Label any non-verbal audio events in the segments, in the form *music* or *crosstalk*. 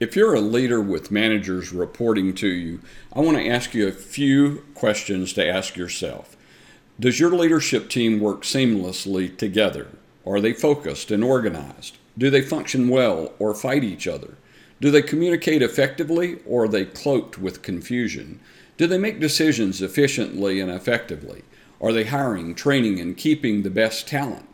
If you're a leader with managers reporting to you, I want to ask you a few questions to ask yourself. Does your leadership team work seamlessly together? Are they focused and organized? Do they function well or fight each other? Do they communicate effectively or are they cloaked with confusion? Do they make decisions efficiently and effectively? Are they hiring, training, and keeping the best talent?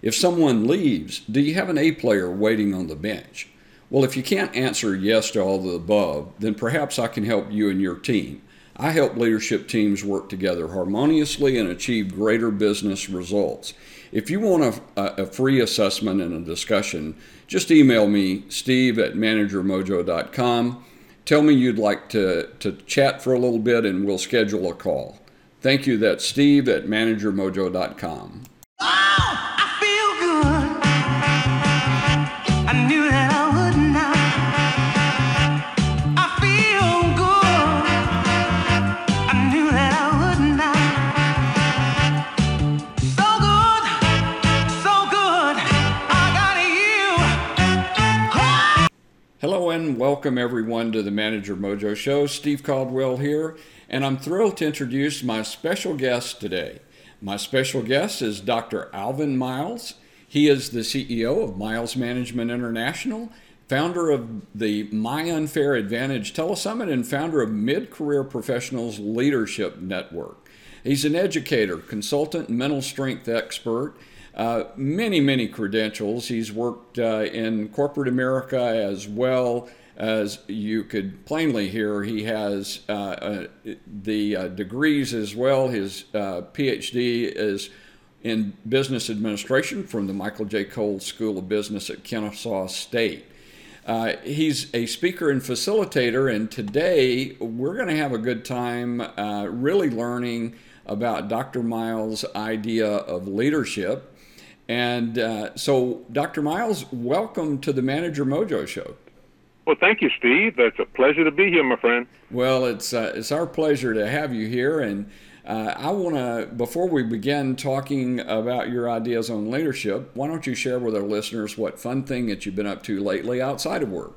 If someone leaves, do you have an A player waiting on the bench? Well, if you can't answer yes to all of the above, then perhaps I can help you and your team. I help leadership teams work together harmoniously and achieve greater business results. If you want a, a free assessment and a discussion, just email me, steve at managermojo.com. Tell me you'd like to, to chat for a little bit and we'll schedule a call. Thank you. That's steve at managermojo.com. Hello and welcome everyone to the Manager Mojo Show. Steve Caldwell here, and I'm thrilled to introduce my special guest today. My special guest is Dr. Alvin Miles. He is the CEO of Miles Management International, founder of the My Unfair Advantage Telesummit, and founder of Mid Career Professionals Leadership Network. He's an educator, consultant, mental strength expert uh, many, many credentials. He's worked uh, in corporate America as well as you could plainly hear. He has uh, uh the uh, degrees as well. His PhD is in business administration from the Michael J. Cole School of Business at Kennesaw State. Uh, he's a speaker and facilitator, and today we're going to have a good time uh, really learning about Dr. Miles' idea of leadership and uh, so, Dr. Miles, welcome to the Manager Mojo Show. Well, thank you, Steve. It's a pleasure to be here, my friend. Well, it's uh, it's our pleasure to have you here, and uh, I want to before we begin talking about your ideas on leadership, why don't you share with our listeners what fun thing that you've been up to lately outside of work?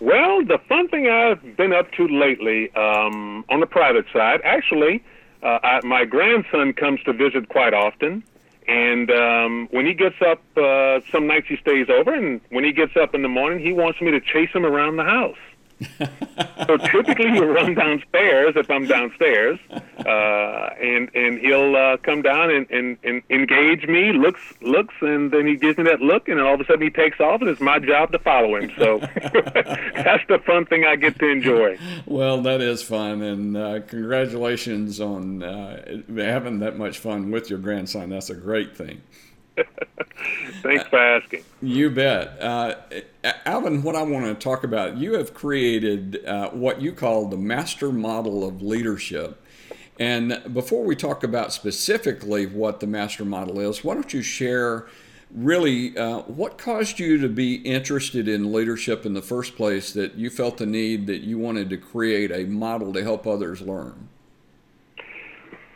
Well, the fun thing I've been up to lately um, on the private side, actually, uh, I, my grandson comes to visit quite often. And um, when he gets up, uh, some nights he stays over, and when he gets up in the morning, he wants me to chase him around the house so typically he'll run downstairs if I'm downstairs, uh, and and he'll uh, come down and, and, and engage me, looks looks, and then he gives me that look, and all of a sudden he takes off, and it's my job to follow him. So *laughs* that's the fun thing I get to enjoy. Well, that is fun, and uh, congratulations on uh, having that much fun with your grandson. That's a great thing. *laughs* Thanks for asking. You bet. Uh, Alvin, what I want to talk about, you have created uh, what you call the master model of leadership. And before we talk about specifically what the master model is, why don't you share really uh, what caused you to be interested in leadership in the first place that you felt the need that you wanted to create a model to help others learn?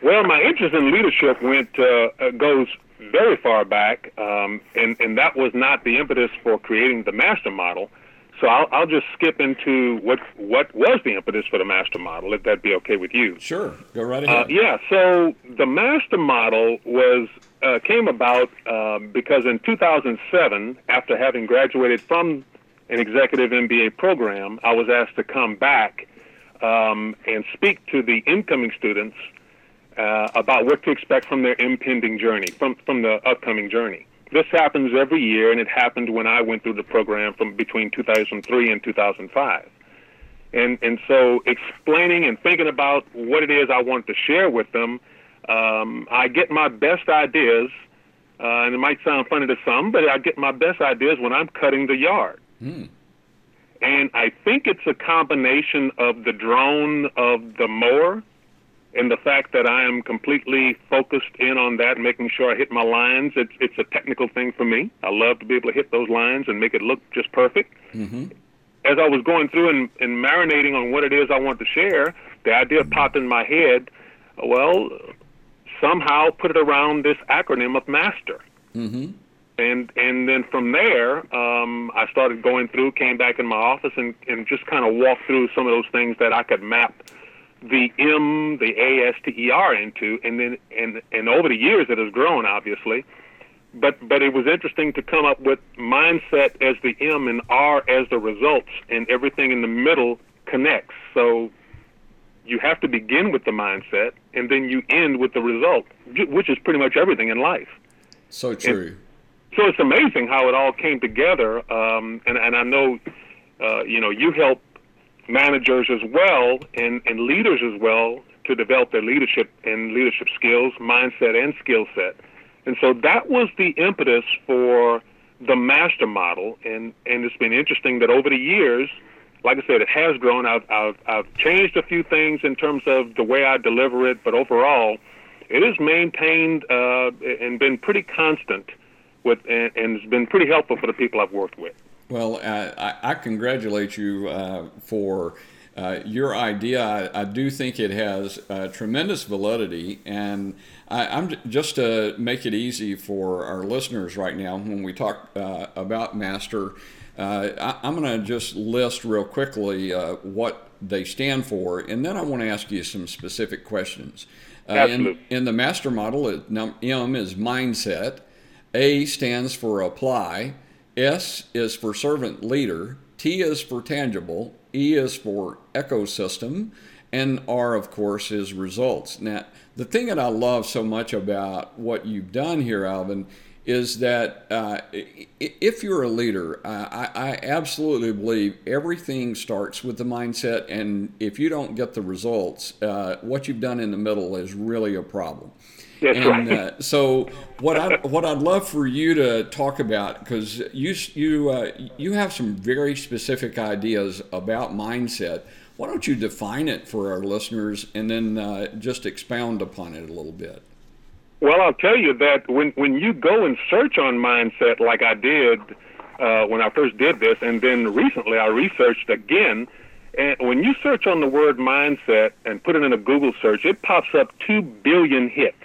Well, my interest in leadership went uh, goes very far back, um, and and that was not the impetus for creating the master model. So I'll, I'll just skip into what what was the impetus for the master model, if that'd be okay with you. Sure, go right ahead. Uh, yeah, so the master model was uh, came about um, because in 2007, after having graduated from an executive MBA program, I was asked to come back um, and speak to the incoming students uh, about what to expect from their impending journey, from, from the upcoming journey. This happens every year, and it happened when I went through the program from between 2003 and 2005. And, and so explaining and thinking about what it is I want to share with them, um, I get my best ideas uh, and it might sound funny to some, but I get my best ideas when I'm cutting the yard. Mm. And I think it's a combination of the drone of the mower and the fact that I am completely focused in on that, making sure I hit my lines. It's it's a technical thing for me. I love to be able to hit those lines and make it look just perfect. Mm-hmm. As I was going through and, and marinating on what it is I want to share, the idea popped in my head. Well, somehow put it around this acronym of MASTER. Mm-hmm. And and then from there, um, I started going through, came back in my office, and, and just kind of walked through some of those things that I could map the M, the A, S, T, E, R into, and then and and over the years it has grown, obviously. But but it was interesting to come up with mindset as the M and R as the results, and everything in the middle connects. So you have to begin with the mindset, and then you end with the result, which is pretty much everything in life. So true. And, so it's amazing how it all came together, um, and, and I know, uh, you know, you help managers as well and, and leaders as well to develop their leadership and leadership skills, mindset, and skill set. And so that was the impetus for the master model, and, and it's been interesting that over the years, like I said, it has grown. I've, I've, I've changed a few things in terms of the way I deliver it, but overall, it has maintained uh, and been pretty constant with, and, and it's been pretty helpful for the people I've worked with. Well, I, I congratulate you uh, for uh, your idea. I, I, do think it has uh, tremendous validity, and I, am just to make it easy for our listeners right now when we talk uh, about master. Uh, I, am going to just list real quickly uh, what they stand for, and then I want to ask you some specific questions. in, in the master model, M is mindset. A stands for apply. S is for servant leader. T is for tangible. E is for ecosystem. And R, of course, is results. Now, the thing that I love so much about what you've done here, Alvin, is that uh, if you're a leader, I, I, absolutely believe everything starts with the mindset, and if you don't get the results, uh, what you've done in the middle is really a problem. That's and right. uh, so what I what I'd love for you to talk about because you you uh, you have some very specific ideas about mindset. Why don't you define it for our listeners and then uh, just expound upon it a little bit? Well, I'll tell you that when when you go and search on mindset, like I did uh, when I first did this, and then recently I researched again. And when you search on the word mindset and put it in a Google search, it pops up two billion hits.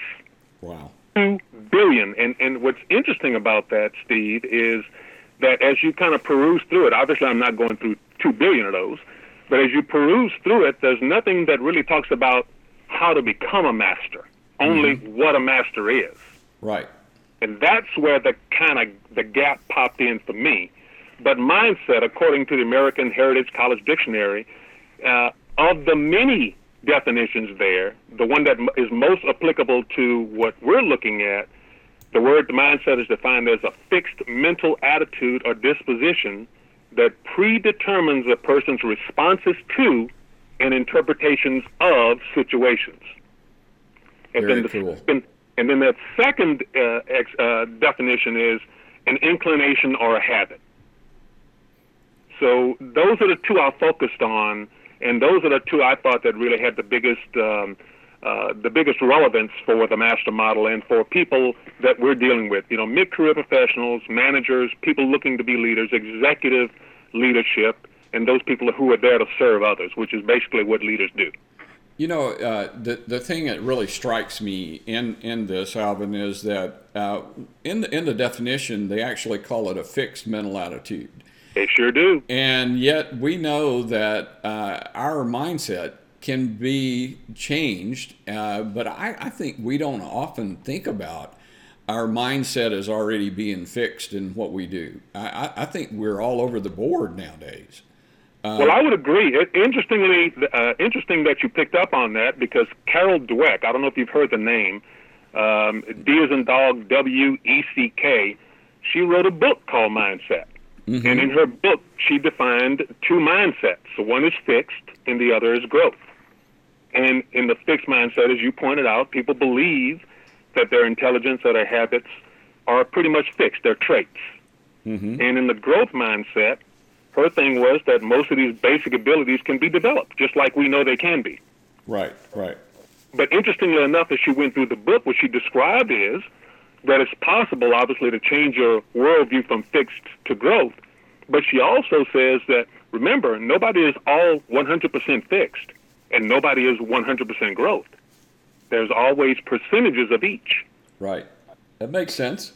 Wow. Two billion. And and what's interesting about that, Steve, is that as you kind of peruse through it, obviously I'm not going through two billion of those, but as you peruse through it, there's nothing that really talks about how to become a master. Only mm-hmm. what a master is. Right. And that's where the kind of the gap popped in for me. But mindset, according to the American Heritage College Dictionary, uh, of the many definitions there. The one that is most applicable to what we're looking at, the word the mindset is defined as a fixed mental attitude or disposition that predetermines a person's responses to and interpretations of situations. And Very then the, cool. and, and then that second uh, ex, uh, definition is an inclination or a habit. So those are the two I focused on and those are the two I thought that really had the biggest um, uh, the biggest relevance for the master model and for people that we're dealing with. You know, mid-career professionals, managers, people looking to be leaders, executive leadership, and those people who are there to serve others, which is basically what leaders do. You know, uh, the the thing that really strikes me in in this, Alvin, is that uh, in the in the definition they actually call it a fixed mental attitude. They sure do. And yet we know that uh, our mindset can be changed, uh, but I, I, think we don't often think about our mindset as already being fixed in what we do. I, I think we're all over the board nowadays. Uh, well, I would agree. It, interestingly, uh, interesting that you picked up on that because Carol Dweck, I don't know if you've heard the name, um, D as in dog, W E C K, she wrote a book called Mindset. Mm-hmm. And in her book, she defined two mindsets. So one is fixed, and the other is growth. And in the fixed mindset, as you pointed out, people believe that their intelligence or their habits are pretty much fixed. They're traits. Mm-hmm. And in the growth mindset, her thing was that most of these basic abilities can be developed, just like we know they can be. Right, right. But interestingly enough, as she went through the book, what she described is that it's possible, obviously, to change your worldview from fixed to growth. But she also says that, remember, nobody is all 100% fixed, and nobody is 100% growth. There's always percentages of each. Right. That makes sense.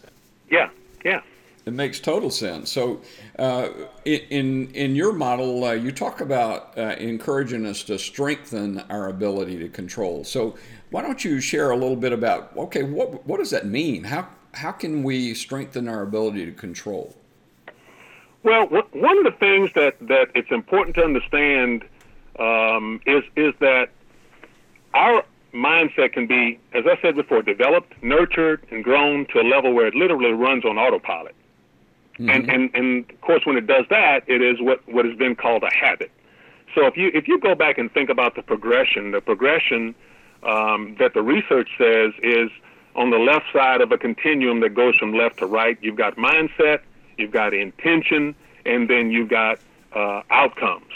Yeah, yeah. It makes total sense. So, uh, in in your model, uh, you talk about uh, encouraging us to strengthen our ability to control. So, why don't you share a little bit about okay, what what does that mean? How how can we strengthen our ability to control? Well, one of the things that that it's important to understand um, is is that our mindset can be, as I said before, developed, nurtured, and grown to a level where it literally runs on autopilot. Mm-hmm. And, and and of course, when it does that, it is what what has been called a habit. So if you if you go back and think about the progression, the progression um, that the research says is on the left side of a continuum that goes from left to right. You've got mindset, you've got intention, and then you've got uh, outcomes.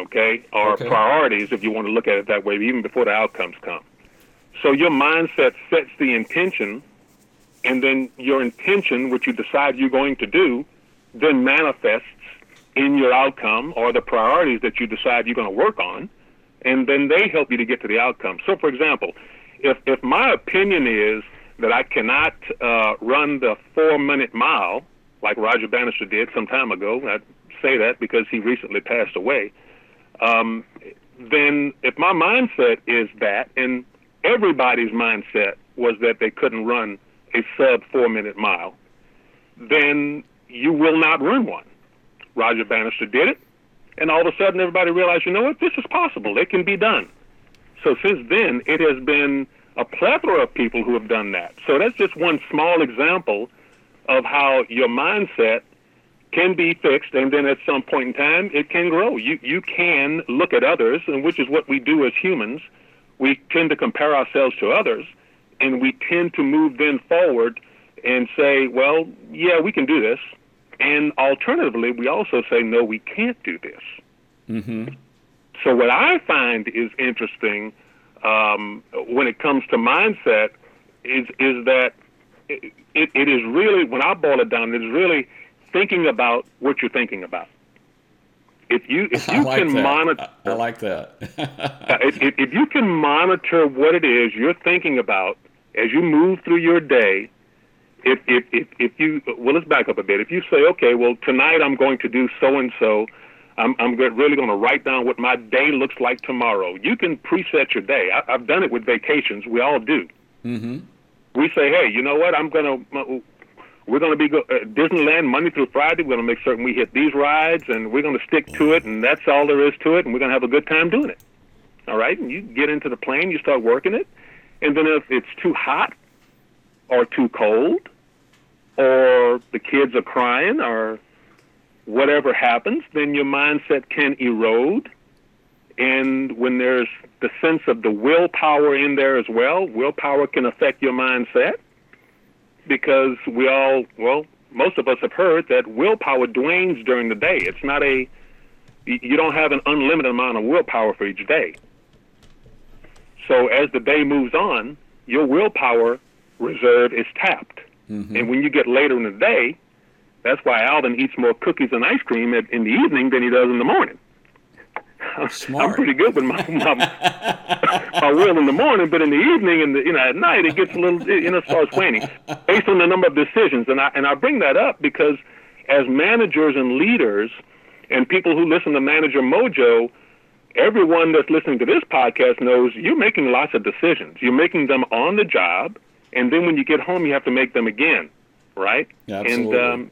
Okay, or okay. priorities, if you want to look at it that way, even before the outcomes come. So your mindset sets the intention and then your intention, which you decide you're going to do, then manifests in your outcome or the priorities that you decide you're going to work on, and then they help you to get to the outcome. So, for example, if if my opinion is that I cannot uh, run the four-minute mile like Roger Bannister did some time ago, I say that because he recently passed away. Um, then, if my mindset is that, and everybody's mindset was that they couldn't run a sub four minute mile, then you will not run one. Roger Bannister did it, and all of a sudden everybody realized, you know what, this is possible. It can be done. So since then, it has been a plethora of people who have done that. So that's just one small example of how your mindset can be fixed, and then at some point in time, it can grow. You you can look at others, and which is what we do as humans. We tend to compare ourselves to others, and we tend to move then forward and say, well, yeah, we can do this. And alternatively, we also say, no, we can't do this. Mm-hmm. So what I find is interesting um, when it comes to mindset is is that it, it, it is really when I boil it down, it is really thinking about what you're thinking about. If you if *laughs* you like can that. monitor, I like that. *laughs* if, if, if you can monitor what it is you're thinking about as you move through your day, if if if, if you well, let's back up a bit. If you say, okay, well, tonight I'm going to do so and so. I'm, I'm really going to write down what my day looks like tomorrow. You can preset your day. I, I've done it with vacations. We all do. Mm-hmm. We say, hey, you know what? I'm going to we're going to be go, uh, Disneyland Monday through Friday. We're going to make certain we hit these rides, and we're going to stick to it, and that's all there is to it, and we're going to have a good time doing it. All right, and you get into the plane, you start working it, and then if it's too hot or too cold or the kids are crying or whatever happens, then your mindset can erode. And when there's the sense of the willpower in there as well, willpower can affect your mindset because we all, well, most of us have heard that willpower dwanes during the day. It's not a, you don't have an unlimited amount of willpower for each day. So as the day moves on, your willpower reserve is tapped. Mm-hmm. And when you get later in the day, that's why Alvin eats more cookies and ice cream at, in the evening than he does in the morning. *laughs* Smart. I'm pretty good with my, my *laughs* my will in the morning, but in the evening and the you know at night it gets a little you know starts waning based on the number of decisions. And I and I bring that up because as managers and leaders and people who listen to Manager Mojo, everyone that's listening to this podcast knows you're making lots of decisions. You're making them on the job, and then when you get home, you have to make them again, right? Yeah, absolutely. And um,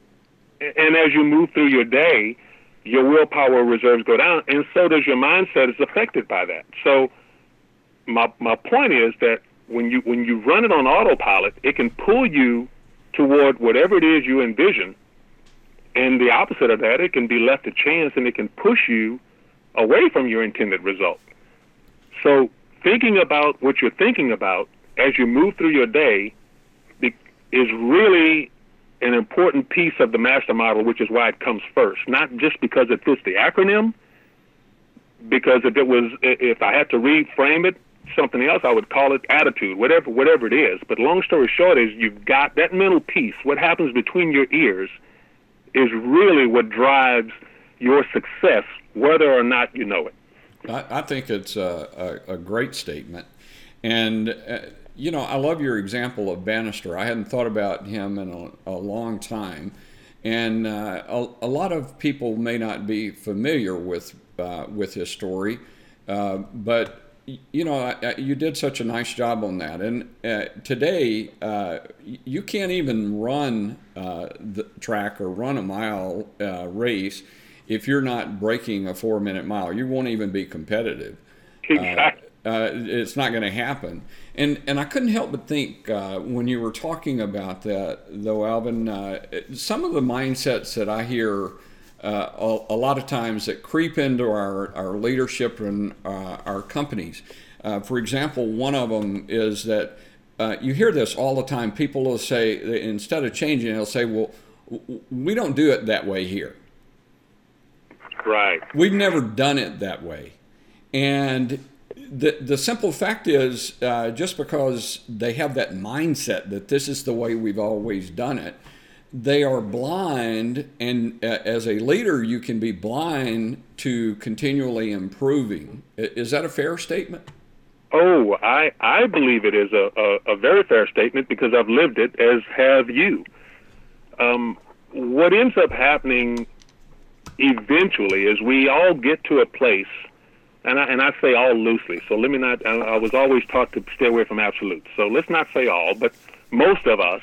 and as you move through your day, your willpower reserves go down, and so does your mindset is affected by that. So my my point is that when you when you run it on autopilot, it can pull you toward whatever it is you envision, and the opposite of that, it can be left to chance, and it can push you away from your intended result. So thinking about what you're thinking about as you move through your day is really an important piece of the master model, which is why it comes first. Not just because it fits the acronym, because if it was, if I had to reframe it, something else, I would call it attitude, whatever, whatever it is. But long story short is you've got that mental piece. What happens between your ears is really what drives your success, whether or not you know it. I, I think it's a, a, a, great statement. And, uh, you know, I love your example of Bannister. I hadn't thought about him in a, a long time. And uh, a, a, lot of people may not be familiar with, uh, with his story, uh, but you know, you did such a nice job on that. And uh, today, uh, you can't even run the track or run a mile race if you're not breaking a four minute mile. You won't even be competitive. Exactly. Uh, it's not going to happen. And and I couldn't help but think uh, when you were talking about that, though, Alvin, some of the mindsets that I hear uh, a, a, lot of times that creep into our, our leadership and uh, our companies. Uh, for example, one of them is that uh, you hear this all the time. People will say, instead of changing, they'll say, well, we don't do it that way here. Right. We've never done it that way. And the, the simple fact is, uh, just because they have that mindset that this is the way we've always done it, they are blind, and uh, as a leader, you can be blind to continually improving. Is that a fair statement? Oh, I, I believe it is a, a, a very fair statement because I've lived it, as have you. Um, what ends up happening eventually as we all get to a place, and I, and I say all loosely, so let me not, I, I was always taught to stay away from absolutes. So let's not say all, but most of us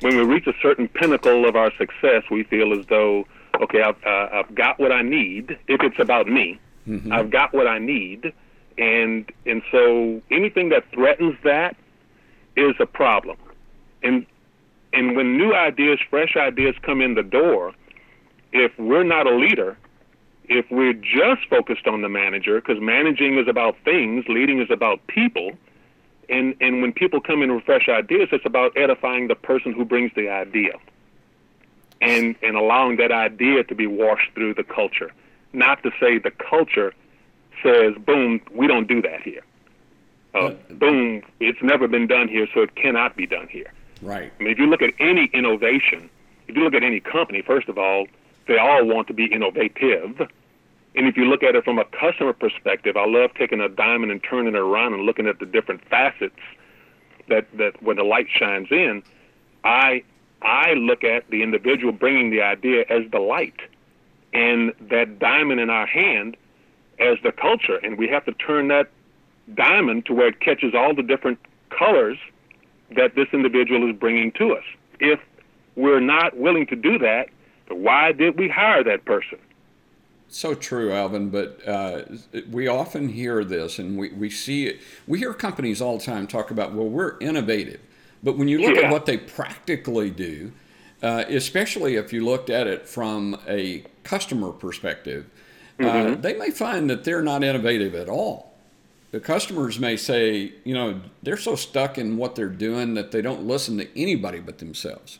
when we reach a certain pinnacle of our success, we feel as though, okay, I've, uh, I've got what I need. If it's about me, mm-hmm. I've got what I need, and and so anything that threatens that is a problem. And and when new ideas, fresh ideas come in the door, if we're not a leader, if we're just focused on the manager, because managing is about things, leading is about people and and when people come in with fresh ideas, it's about edifying the person who brings the idea, and and allowing that idea to be washed through the culture. Not to say the culture says, "Boom, we don't do that here." Uh, boom, it's never been done here, so it cannot be done here. Right. I mean, if you look at any innovation, if you look at any company, first of all, they all want to be innovative and if you look at it from a customer perspective, I love taking a diamond and turning it around and looking at the different facets that, that when the light shines in, I I look at the individual bringing the idea as the light, and that diamond in our hand as the culture, and we have to turn that diamond to where it catches all the different colors that this individual is bringing to us. If we're not willing to do that, why did we hire that person? So true, Alvin. But uh, we often hear this, and we, we see it. We hear companies all the time talk about, well, we're innovative. But when you look yeah. at what they practically do, uh, especially if you looked at it from a customer perspective, uh, mm-hmm. uh, they may find that they're not innovative at all. The customers may say, you know, they're so stuck in what they're doing that they don't listen to anybody but themselves.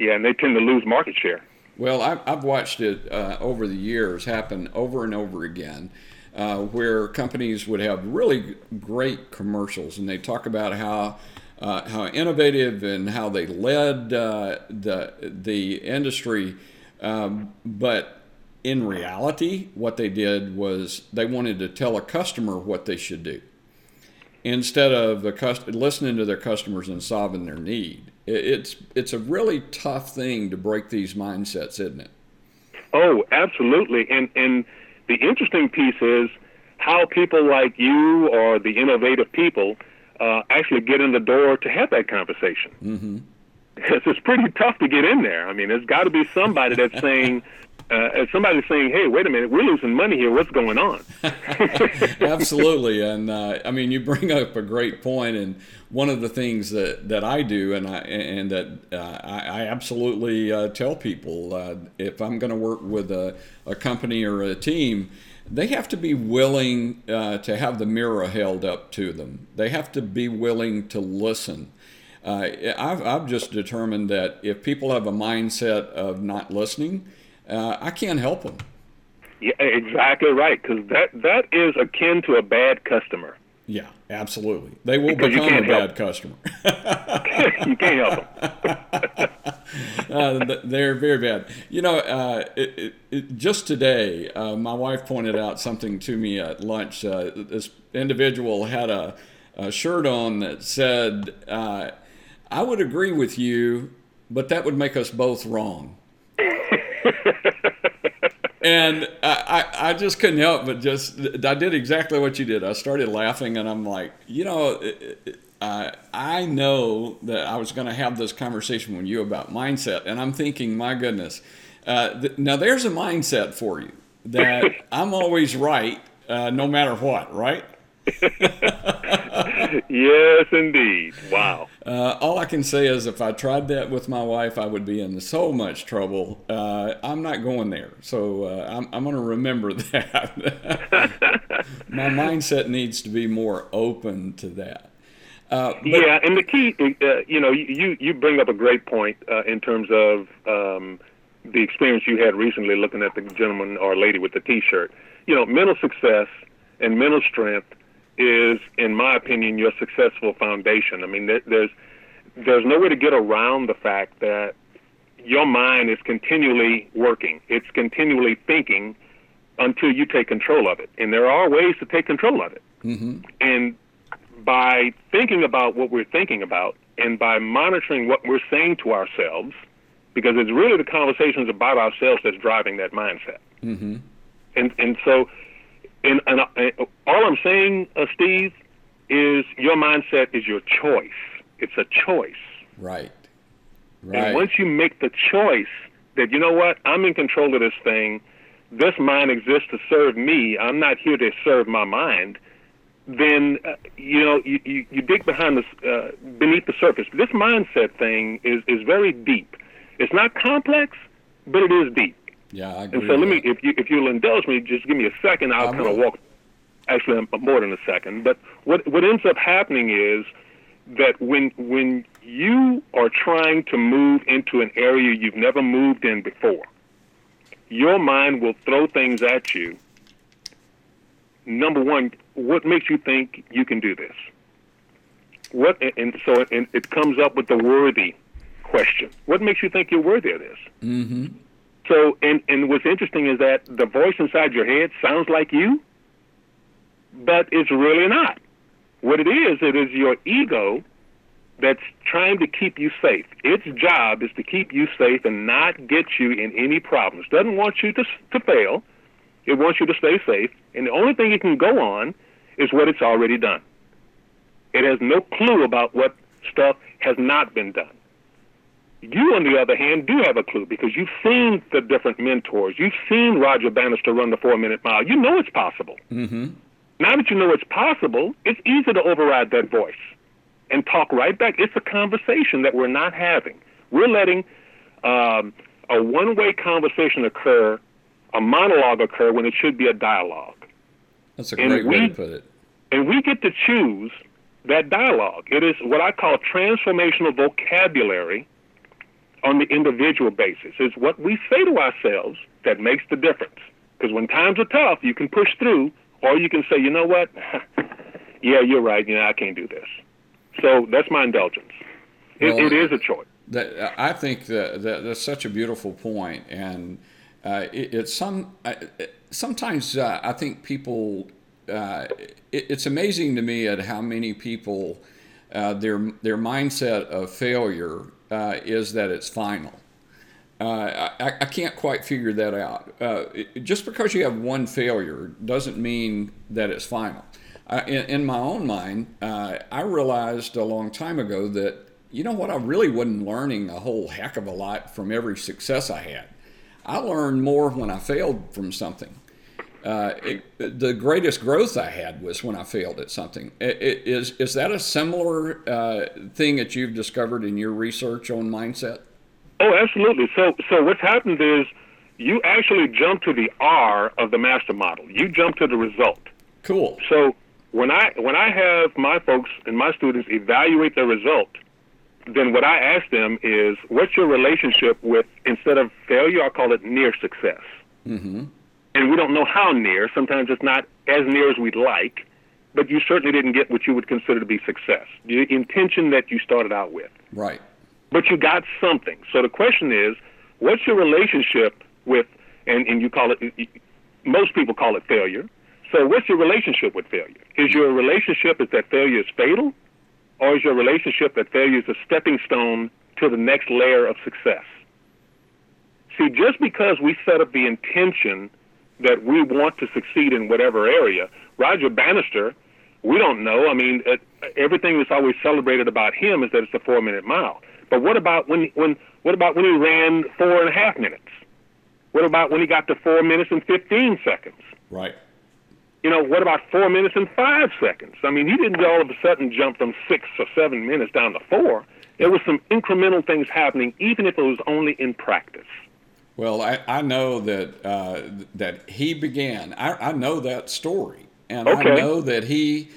Yeah, and they tend to lose market share. Well, I've, I've watched it uh, over the years happen over and over again. Uh, where companies would have really great commercials and they talk about how uh, how innovative and how they led uh, the the industry, um, but in reality, what they did was they wanted to tell a customer what they should do instead of the cust- listening to their customers and solving their need. It's it's a really tough thing to break these mindsets, isn't it? Oh, absolutely. And and the interesting piece is how people like you or the innovative people uh, actually get in the door to have that conversation. Mm-hmm. *laughs* It's pretty tough to get in there. I mean, there's got to be somebody that's saying, uh, somebody saying, "Hey, wait a minute, we're losing money here. What's going on?" *laughs* *laughs* Absolutely, and uh, I mean, you bring up a great point, and one of the things that, that I do, and I and that uh, I, I, absolutely uh, tell people, uh, if I'm going to work with a, a company or a team, they have to be willing uh, to have the mirror held up to them. They have to be willing to listen. uh, I've, I've just determined that if people have a mindset of not listening, uh, I can't help them. Yeah, exactly right. Because that that is akin to a bad customer. Yeah, absolutely. They will because become a bad customer. *laughs* *laughs* you can't help them. uh, they're very bad. You know, uh, it, it, it, just today, uh, my wife pointed out something to me at lunch. Uh, this individual had a, a, shirt on that said, uh, I would agree with you, but that would make us both wrong. And I, I, I, just couldn't help but just I did exactly what you did. I started laughing, and I'm like, you know, uh, I know that I was going to have this conversation with you about mindset, and I'm thinking, my goodness, uh, th- now there's a mindset for you that *laughs* I'm always right, uh, no matter what, right? *laughs* yes, indeed. Wow. Uh, all I can say is if I tried that with my wife, I would be in so much trouble. Uh, I'm not going there. So uh, I'm, I'm going to remember *laughs* that. *laughs* my mindset needs to be more open to that. Uh, yeah, and the key, uh, you know, you, you bring up a great point uh, in terms of um, the experience you had recently looking at the gentleman or lady with the T-shirt. You know, mental success and mental strength is, in my opinion, your successful foundation. I mean, there's there's no way to get around the fact that your mind is continually working. It's continually thinking until you take control of it. And there are ways to take control of it. Mm-hmm. And by thinking about what we're thinking about and by monitoring what we're saying to ourselves, because it's really the conversations about ourselves that's driving that mindset. Mm-hmm. And and so and, and, and all I'm saying, uh, Steve, is your mindset is your choice. It's a choice. Right. Right. And once you make the choice that you know what, I'm in control of this thing. This mind exists to serve me. I'm not here to serve my mind. Then uh, you know you, you, you dig behind the uh, beneath the surface. This mindset thing is is very deep. It's not complex, but it is deep. Yeah, I agree. And so let me, if you if you'll indulge me, just give me a second. I'll kind of walk. Actually, more than a second. But what what ends up happening is that when when you are trying to move into an area you've never moved in before, your mind will throw things at you. Number one, what makes you think you can do this? What and so and it comes up with the worthy question. What makes you think you're worthy of this? Mm-hmm. So, and, and what's interesting is that the voice inside your head sounds like you, but it's really not. What it is, it is your ego that's trying to keep you safe. Its job is to keep you safe and not get you in any problems. Doesn't want you to to fail. It wants you to stay safe, and the only thing it can go on is what it's already done. It has no clue about what stuff has not been done. You, on the other hand, do have a clue because you've seen the different mentors. You've seen Roger Bannister run the four minute mile. You know it's possible. Mm-hmm. Now that you know it's possible, it's easy to override that voice and talk right back. It's a conversation that we're not having. We're letting um, a one way conversation occur, a monologue occur when it should be a dialogue. That's a great way to put it. And we get to choose that dialogue. It is what I call transformational vocabulary on the individual basis. It's what we say to ourselves that makes the difference. Because when times are tough, you can push through, or you can say, you know what? *laughs* yeah, you're right. You know, I can't do this. So that's my indulgence. It, well, it is a choice. That, I think that, that, that's such a beautiful point, and uh, it, it's some. Uh, sometimes uh, I think people. Uh, it, it's amazing to me at how many people uh, their their mindset of failure uh, is that it's final. Uh, I, I, can't quite figure that out. Uh, it, just because you have one failure doesn't mean that it's final. Uh, in, in, my own mind, uh, I realized a long time ago that, you know what, I really wasn't learning a whole heck of a lot from every success I had. I learned more when I failed from something. Uh, it, the greatest growth I had was when I failed at something. It, is is that a similar uh, thing that you've discovered in your research on mindset? Oh, absolutely. So, so what's happened is you actually jump to the R of the master model. You jump to the result. Cool. So when I when I have my folks and my students evaluate their result, then what I ask them is, what's your relationship with, instead of failure, I call it near success. Mm-hmm. And we don't know how near. Sometimes it's not as near as we'd like, but you certainly didn't get what you would consider to be success, the intention that you started out with. Right. But you got something. So the question is, what's your relationship with, and, and you call it, most people call it failure. So what's your relationship with failure? Is your relationship is that failure is fatal? or is your relationship that failure is a stepping stone to the next layer of success? See, just because we set up the intention that we want to succeed in whatever area, Roger Bannister, we don't know. I mean, it, everything that's always celebrated about him is that it's a four-minute mile. But what about when when what about when he ran four and a half minutes? What about when he got to four minutes and fifteen seconds? Right you know, what about four minutes and five seconds? I mean, he didn't all of a sudden jump from six or seven minutes down to four. There was some incremental things happening, even if it was only in practice. Well, I, I know that uh, that he began. I, I know that story, and okay. I know that he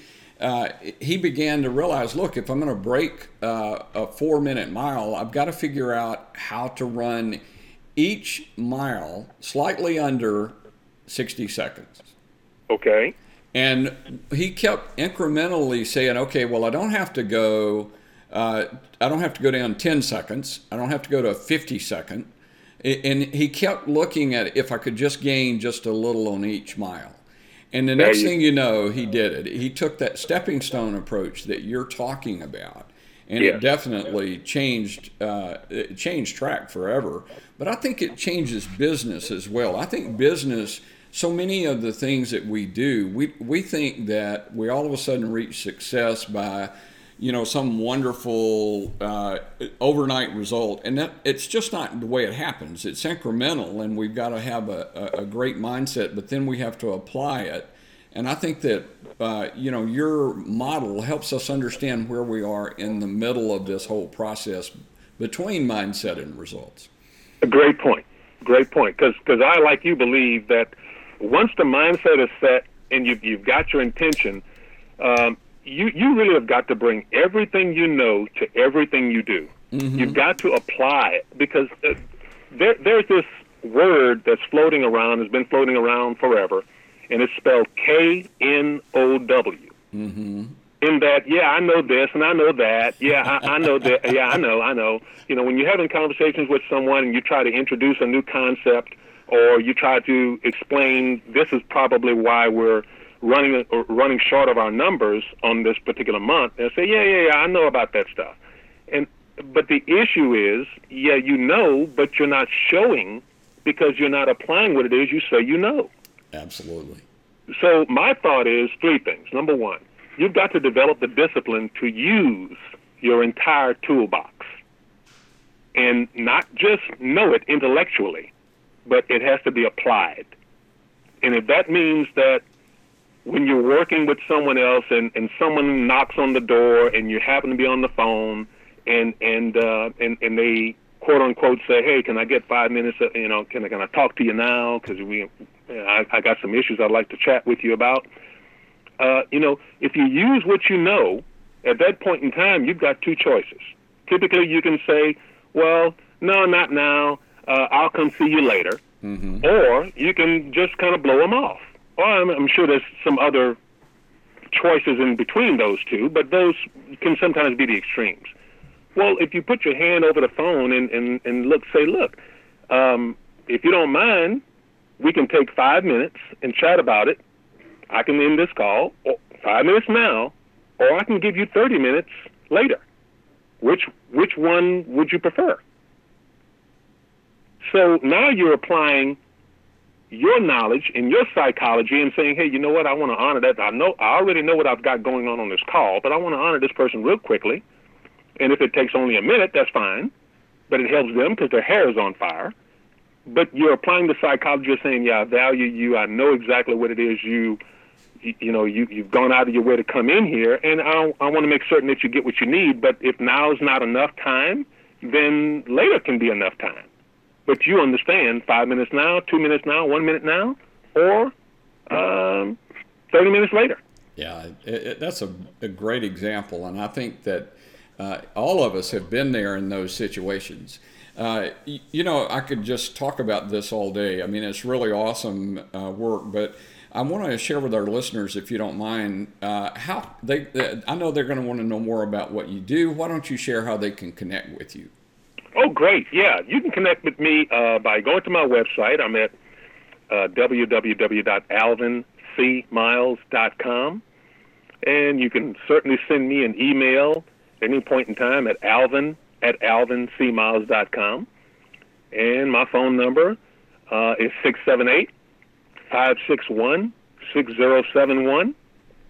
uh, he began to realize, look, if I'm going to break uh, a four minute mile, I've got to figure out how to run each mile slightly under 60 seconds. Okay. And he kept incrementally saying, okay, well, I don't have to go, uh, I don't have to go down 10 seconds. I don't have to go to a 50 second. And he kept looking at if I could just gain just a little on each mile. And the next thing you know, he did it. He took that stepping stone approach that you're talking about, and it definitely changed uh, it changed track forever. But I think it changes business as well. I think business so many of the things that we do, we, we think that we all of a sudden reach success by, you know, some wonderful uh, overnight result, and that it's just not the way it happens. It's incremental, and we've got to have a, a, great mindset, but then we have to apply it. And I think that uh, you know your model helps us understand where we are in the middle of this whole process between mindset and results. A great point. Great point. Because I, like you, believe that once the mindset is set and you've, you've got your intention, um, you, you really have got to bring everything you know to everything you do. Mm-hmm. You've got to apply it because uh, there, there's this word that's floating around, has been floating around forever, and it's spelled K N O W. Mm-hmm. In that, yeah, I know this and I know that. Yeah, I, I know that. *laughs* Yeah, I know, I know. You know, when you're having conversations with someone and you try to introduce a new concept, or you try to explain this is probably why we're running running short of our numbers on this particular month, and say, yeah, yeah, yeah, I know about that stuff. And but the issue is, yeah, you know, but you're not showing because you're not applying what it is you say you know. Absolutely. So my thought is three things. Number one, you've got to develop the discipline to use your entire toolbox and not just know it intellectually, but it has to be applied. And if that means that when you're working with someone else and, and someone knocks on the door and you happen to be on the phone and and uh, and and they quote unquote say, "Hey, can I get five minutes? Of, you know, can I can I talk to you now? Because we, I, I got some issues I'd like to chat with you about." Uh, you know, if you use what you know, at that point in time, you've got two choices. Typically, you can say, "Well, no, not now uh, I'll come see you later, mm-hmm. or you can just kind of blow them off. Or I'm, I'm sure there's some other choices in between those two, but those can sometimes be the extremes. Well, if you put your hand over the phone and, and, and look, say, look, um, if you don't mind, we can take five minutes and chat about it. I can end this call, or five minutes now, or I can give you 30 minutes later. Which which one would you prefer? So now you're applying your knowledge and your psychology and saying, hey, you know what? I want to honor that. I know I already know what I've got going on on this call, but I want to honor this person real quickly. And if it takes only a minute, that's fine. But it helps them because their hair is on fire. But you're applying the psychology of saying, yeah, I value you. I know exactly what it is you, you, you know, you, you've gone out of your way to come in here, and I, I want to make certain that you get what you need. But if now is not enough time, then later can be enough time. But you understand five minutes now, two minutes now, one minute now, or um, 30 minutes later. Yeah, it, it, that's a, a, great example. And I think that uh, all of us have been there in those situations. Uh, you know, I could just talk about this all day. I mean, it's really awesome uh, work, but I want to share with our listeners, if you don't mind, uh, how they. I know they're going to want to know more about what you do. Why don't you share how they can connect with you? Oh, great! Yeah, you can connect with me uh, by going to my website. I'm at uh, www.alvincmiles.com, and you can certainly send me an email at any point in time at alvin at alvincmiles.com. And my phone number uh, is 678 561 6071.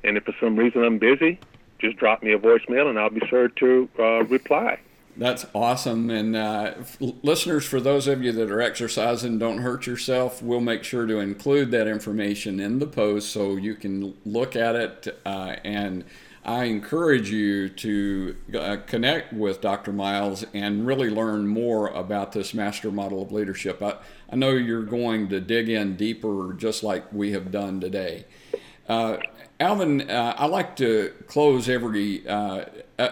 And if for some reason I'm busy, just drop me a voicemail and I'll be sure to uh, reply. That's awesome. And uh, listeners, for those of you that are exercising, don't hurt yourself. We'll make sure to include that information in the post so you can look at it uh, and I encourage you to uh, connect with Dr. Miles and really learn more about this master model of leadership. I, I know you're going to dig in deeper just like we have done today. Uh, Alvin, uh, I like to close every uh,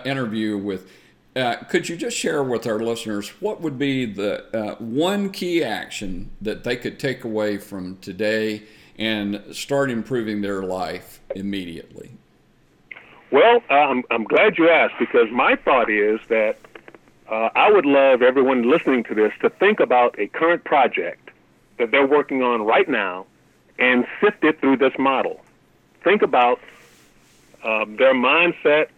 interview with uh, could you just share with our listeners what would be the uh, one key action that they could take away from today and start improving their life immediately? Well, I'm, I'm glad you asked because my thought is that uh, I would love everyone listening to this to think about a current project that they're working on right now and sift it through this model. Think about uh, their mindset,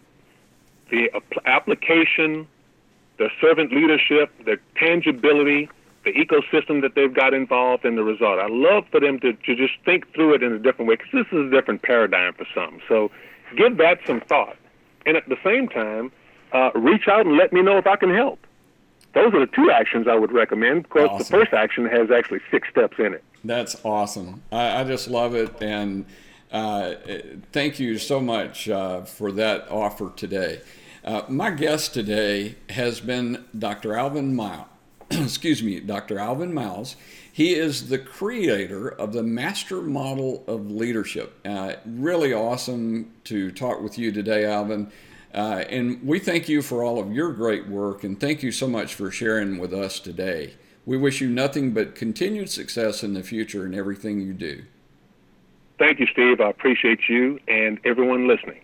the application, the servant leadership, the tangibility, the ecosystem that they've got involved in the result. I love for them to, to just think through it in a different way because this is a different paradigm for some. So give that some thought. And at the same time, uh, reach out and let me know if I can help. Those are the two actions I would recommend. Of course, awesome. the first action has actually six steps in it. That's awesome. I, I just love it. And uh, thank you so much uh, for that offer today. Uh, my guest today has been Dr. Alvin Miles. *clears throat* Excuse me, Dr. Alvin Miles. He is the creator of the Master Model of Leadership. Uh, really awesome to talk with you today, Alvin. Uh, and we thank you for all of your great work and thank you so much for sharing with us today. We wish you nothing but continued success in the future in everything you do. Thank you, Steve. I appreciate you and everyone listening.